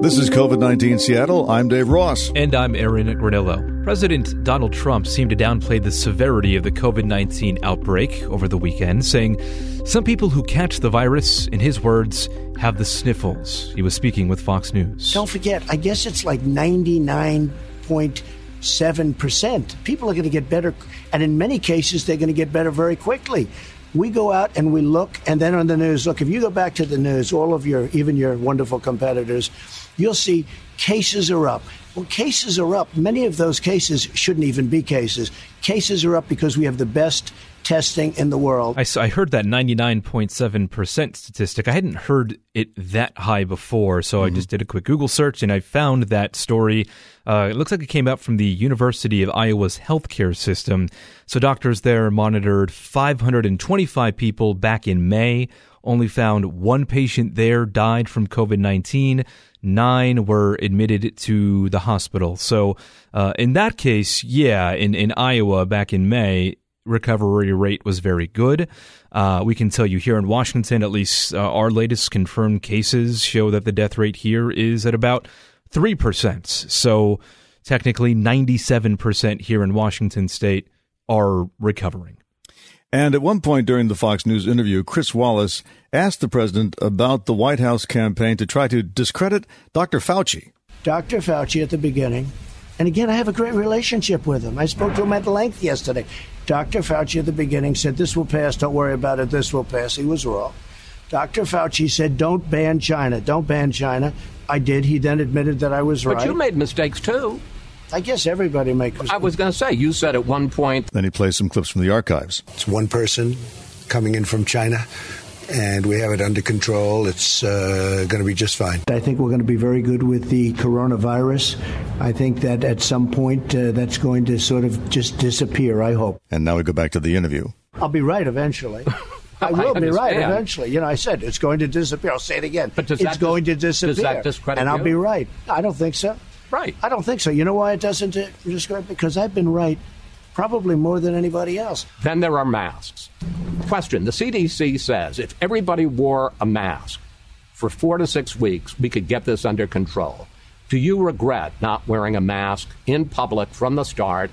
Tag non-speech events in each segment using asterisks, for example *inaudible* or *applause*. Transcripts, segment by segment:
This is COVID 19 Seattle. I'm Dave Ross. And I'm Aaron Granillo. President Donald Trump seemed to downplay the severity of the COVID 19 outbreak over the weekend, saying some people who catch the virus, in his words, have the sniffles. He was speaking with Fox News. Don't forget, I guess it's like 99.7%. People are going to get better, and in many cases, they're going to get better very quickly we go out and we look, and then on the news, look, if you go back to the news, all of your, even your wonderful competitors, you'll see cases are up. Well, cases are up. Many of those cases shouldn't even be cases. Cases are up because we have the best testing in the world. I, I heard that 99.7% statistic. I hadn't heard it that high before, so mm-hmm. I just did a quick Google search and I found that story. Uh, it looks like it came out from the University of Iowa's healthcare system. So doctors there monitored 525 people back in May only found one patient there died from COVID 19. Nine were admitted to the hospital. So, uh, in that case, yeah, in, in Iowa back in May, recovery rate was very good. Uh, we can tell you here in Washington, at least uh, our latest confirmed cases show that the death rate here is at about 3%. So, technically, 97% here in Washington state are recovering. And at one point during the Fox News interview, Chris Wallace asked the president about the White House campaign to try to discredit Dr. Fauci. Dr. Fauci at the beginning, and again, I have a great relationship with him. I spoke to him at length yesterday. Dr. Fauci at the beginning said, This will pass, don't worry about it, this will pass. He was wrong. Dr. Fauci said, Don't ban China, don't ban China. I did. He then admitted that I was right. But you made mistakes too. I guess everybody makes. I was going to say, you said at one point. Then he plays some clips from the archives. It's one person coming in from China, and we have it under control. It's uh, going to be just fine. I think we're going to be very good with the coronavirus. I think that at some point uh, that's going to sort of just disappear, I hope. And now we go back to the interview. I'll be right eventually. *laughs* I will I be right eventually. You know, I said it's going to disappear. I'll say it again. But it's going dis- to disappear. Does that discredit and I'll you? be right. I don't think so. Right. I don't think so. You know why it doesn't describe? Because I've been right probably more than anybody else. Then there are masks. Question The CDC says if everybody wore a mask for four to six weeks, we could get this under control. Do you regret not wearing a mask in public from the start?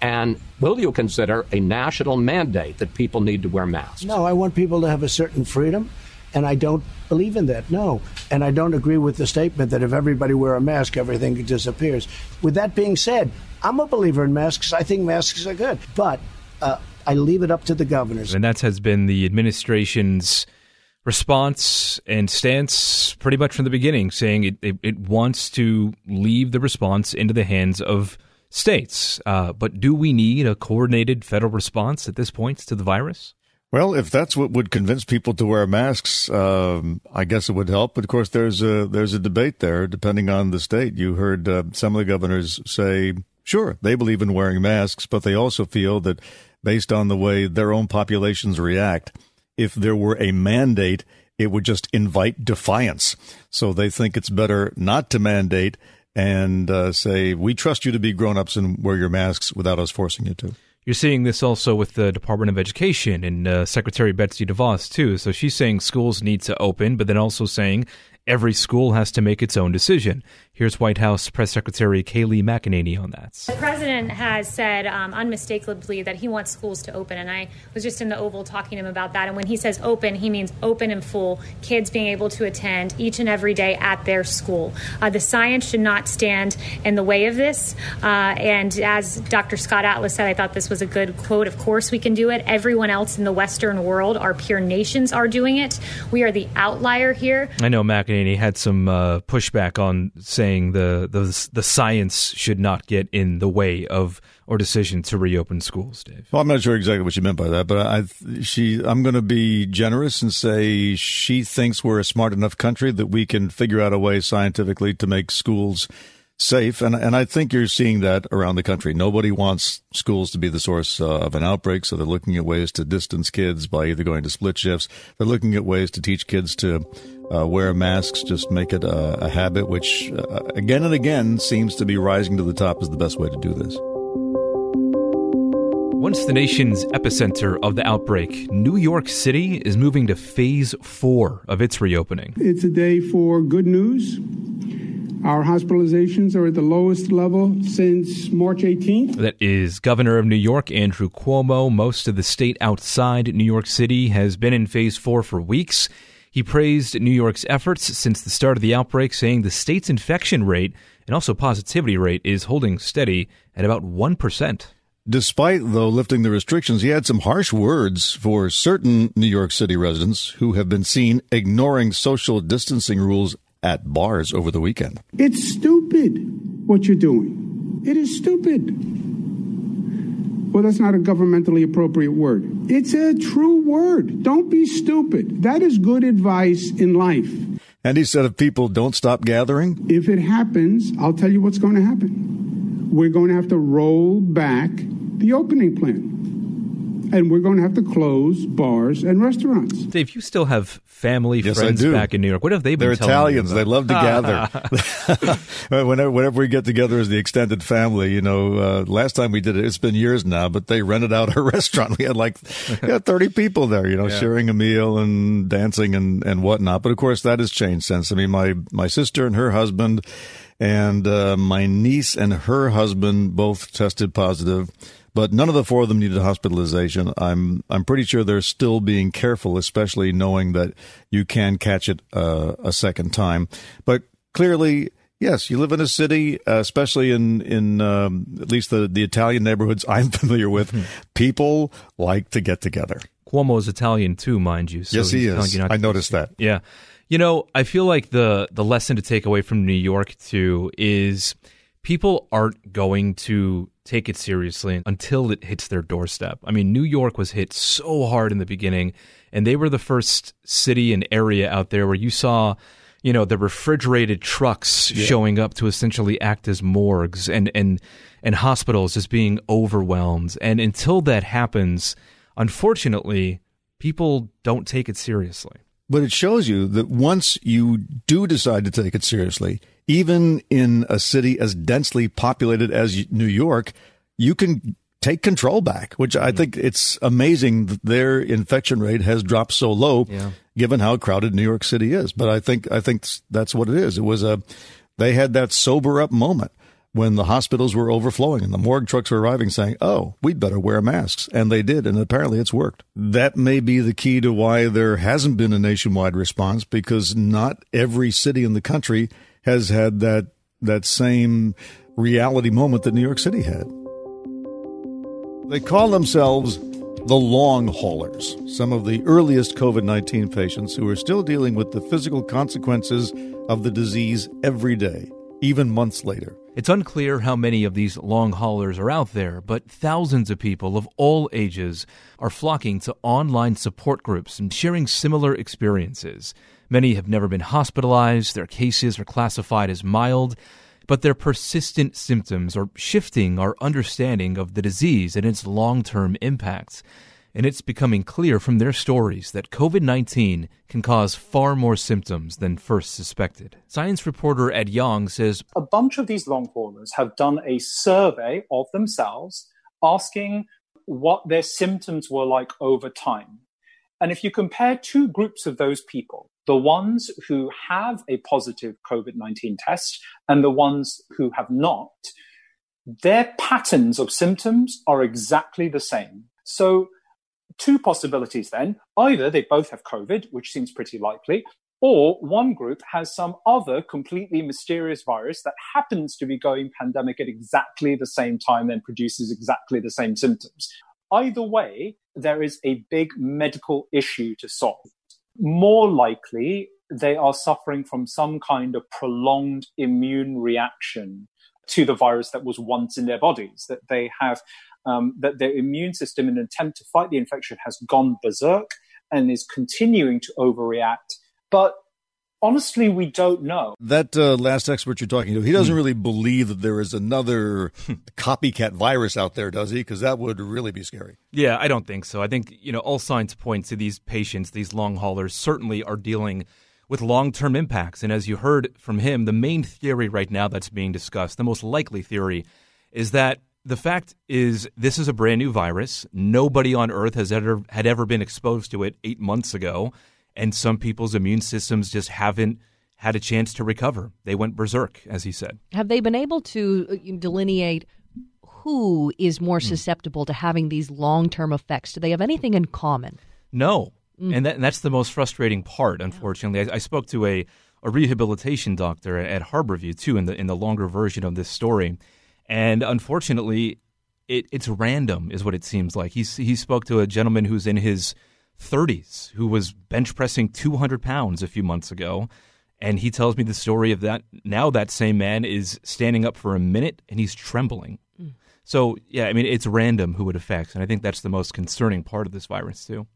And will you consider a national mandate that people need to wear masks? No, I want people to have a certain freedom. And I don't believe in that, no. And I don't agree with the statement that if everybody wear a mask, everything disappears. With that being said, I'm a believer in masks. I think masks are good. But uh, I leave it up to the governors. And that has been the administration's response and stance pretty much from the beginning, saying it, it, it wants to leave the response into the hands of states. Uh, but do we need a coordinated federal response at this point to the virus? Well, if that's what would convince people to wear masks, um, I guess it would help. But of course, there's a there's a debate there, depending on the state. You heard uh, some of the governors say, sure, they believe in wearing masks, but they also feel that based on the way their own populations react, if there were a mandate, it would just invite defiance. So they think it's better not to mandate and uh, say, we trust you to be grown ups and wear your masks without us forcing you to. You're seeing this also with the Department of Education and uh, Secretary Betsy DeVos, too. So she's saying schools need to open, but then also saying every school has to make its own decision. Here's White House Press Secretary Kayleigh McEnany on that. The president has said um, unmistakably that he wants schools to open, and I was just in the Oval talking to him about that. And when he says open, he means open and full, kids being able to attend each and every day at their school. Uh, the science should not stand in the way of this. Uh, and as Dr. Scott Atlas said, I thought this was a good quote. Of course, we can do it. Everyone else in the Western world, our peer nations, are doing it. We are the outlier here. I know McEnany had some uh, pushback on saying the, the the science should not get in the way of or decision to reopen schools. Dave. Well, I'm not sure exactly what she meant by that, but I she I'm going to be generous and say she thinks we're a smart enough country that we can figure out a way scientifically to make schools safe. And, and I think you're seeing that around the country. Nobody wants schools to be the source uh, of an outbreak. So they're looking at ways to distance kids by either going to split shifts. They're looking at ways to teach kids to uh, wear masks, just make it a, a habit, which uh, again and again seems to be rising to the top as the best way to do this. Once the nation's epicenter of the outbreak, New York City is moving to phase four of its reopening. It's a day for good news Our hospitalizations are at the lowest level since March 18th. That is Governor of New York, Andrew Cuomo. Most of the state outside New York City has been in phase four for weeks. He praised New York's efforts since the start of the outbreak, saying the state's infection rate and also positivity rate is holding steady at about 1%. Despite, though, lifting the restrictions, he had some harsh words for certain New York City residents who have been seen ignoring social distancing rules at bars over the weekend. It's stupid what you're doing. It is stupid. Well, that's not a governmentally appropriate word. It's a true word. Don't be stupid. That is good advice in life. And he said if people don't stop gathering, if it happens, I'll tell you what's going to happen. We're going to have to roll back the opening plan and we're going to have to close bars and restaurants. Dave, you still have family, yes, friends back in New York. What have they been They're Italians. They love to gather. *laughs* *laughs* whenever, whenever we get together as the extended family, you know, uh, last time we did it, it's been years now, but they rented out *laughs* a restaurant. We had like yeah, 30 people there, you know, yeah. sharing a meal and dancing and, and whatnot. But of course, that has changed since. I mean, my, my sister and her husband and uh, my niece and her husband both tested positive but none of the four of them needed hospitalization. I'm I'm pretty sure they're still being careful, especially knowing that you can catch it uh, a second time. But clearly, yes, you live in a city, uh, especially in in um, at least the the Italian neighborhoods *laughs* I'm familiar with. Mm-hmm. People like to get together. Cuomo is Italian too, mind you. So yes, he is. I noticed that. Yeah. You know, I feel like the the lesson to take away from New York too is people aren't going to take it seriously until it hits their doorstep. I mean, New York was hit so hard in the beginning, and they were the first city and area out there where you saw, you know, the refrigerated trucks yeah. showing up to essentially act as morgues and and and hospitals just being overwhelmed. And until that happens, unfortunately, people don't take it seriously. But it shows you that once you do decide to take it seriously, even in a city as densely populated as New York, you can take control back, which I think it's amazing that their infection rate has dropped so low yeah. given how crowded New York City is. But I think I think that's what it is. It was a they had that sober up moment when the hospitals were overflowing and the morgue trucks were arriving saying, "Oh, we'd better wear masks." And they did, and apparently it's worked. That may be the key to why there hasn't been a nationwide response because not every city in the country has had that that same reality moment that New York City had. They call themselves the long haulers, some of the earliest COVID 19 patients who are still dealing with the physical consequences of the disease every day, even months later. It's unclear how many of these long haulers are out there, but thousands of people of all ages are flocking to online support groups and sharing similar experiences. Many have never been hospitalized, their cases are classified as mild, but their persistent symptoms are shifting our understanding of the disease and its long term impacts. And it's becoming clear from their stories that COVID 19 can cause far more symptoms than first suspected. Science reporter Ed Yong says A bunch of these long haulers have done a survey of themselves asking what their symptoms were like over time. And if you compare two groups of those people, the ones who have a positive COVID 19 test and the ones who have not, their patterns of symptoms are exactly the same. So, two possibilities then either they both have COVID, which seems pretty likely, or one group has some other completely mysterious virus that happens to be going pandemic at exactly the same time and produces exactly the same symptoms. Either way, there is a big medical issue to solve more likely they are suffering from some kind of prolonged immune reaction to the virus that was once in their bodies, that they have, um, that their immune system, in an attempt to fight the infection, has gone berserk and is continuing to overreact. But honestly, we don't know. That uh, last expert you're talking to, he doesn't hmm. really believe that there is another copycat virus out there, does he? Because that would really be scary. Yeah, I don't think so. I think you know all signs point to these patients, these long haulers, certainly are dealing with long term impacts. And as you heard from him, the main theory right now that's being discussed, the most likely theory, is that the fact is this is a brand new virus. Nobody on Earth has ever had ever been exposed to it eight months ago and some people's immune systems just haven't had a chance to recover. They went berserk, as he said. Have they been able to uh, delineate who is more Hmm. susceptible to having these long term effects? Do they have anything in common? No, and, that, and that's the most frustrating part. Unfortunately, I, I spoke to a, a rehabilitation doctor at Harborview too in the in the longer version of this story, and unfortunately, it, it's random, is what it seems like. He he spoke to a gentleman who's in his 30s who was bench pressing 200 pounds a few months ago. And he tells me the story of that. Now that same man is standing up for a minute and he's trembling. Mm. So, yeah, I mean, it's random who it affects. And I think that's the most concerning part of this virus, too.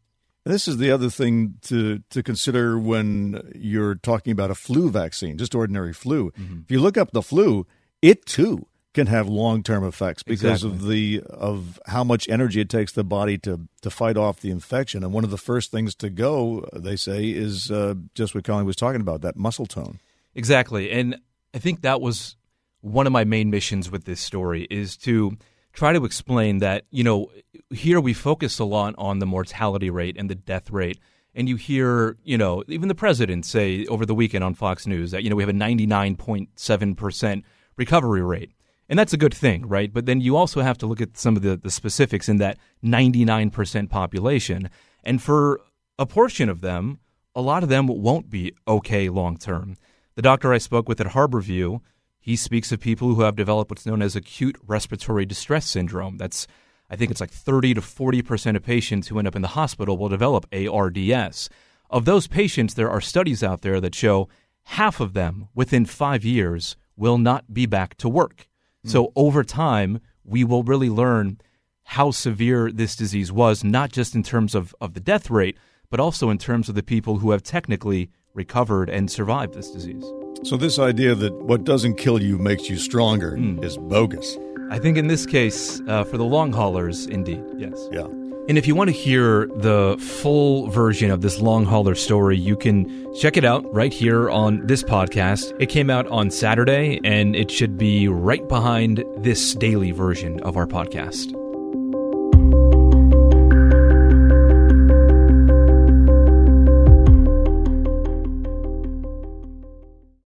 And this is the other thing to to consider when you're talking about a flu vaccine, just ordinary flu. Mm-hmm. If you look up the flu, it too can have long term effects because of the of how much energy it takes the body to to fight off the infection. And one of the first things to go, they say, is uh, just what Colleen was talking about that muscle tone. Exactly. And I think that was one of my main missions with this story is to try to explain that, you know, here we focus a lot on the mortality rate and the death rate. And you hear, you know, even the president say over the weekend on Fox News that, you know, we have a 99.7% recovery rate. And that's a good thing, right? But then you also have to look at some of the, the specifics in that 99% population. And for a portion of them, a lot of them won't be okay long term. The doctor I spoke with at Harborview, he speaks of people who have developed what's known as acute respiratory distress syndrome. That's, I think it's like 30 to 40% of patients who end up in the hospital will develop ARDS. Of those patients, there are studies out there that show half of them within five years will not be back to work. Mm. So over time, we will really learn how severe this disease was, not just in terms of, of the death rate, but also in terms of the people who have technically recovered and survived this disease. So this idea that what doesn't kill you makes you stronger mm. is bogus. I think in this case, uh, for the long haulers, indeed, yes. Yeah. And if you want to hear the full version of this long hauler story, you can check it out right here on this podcast. It came out on Saturday, and it should be right behind this daily version of our podcast.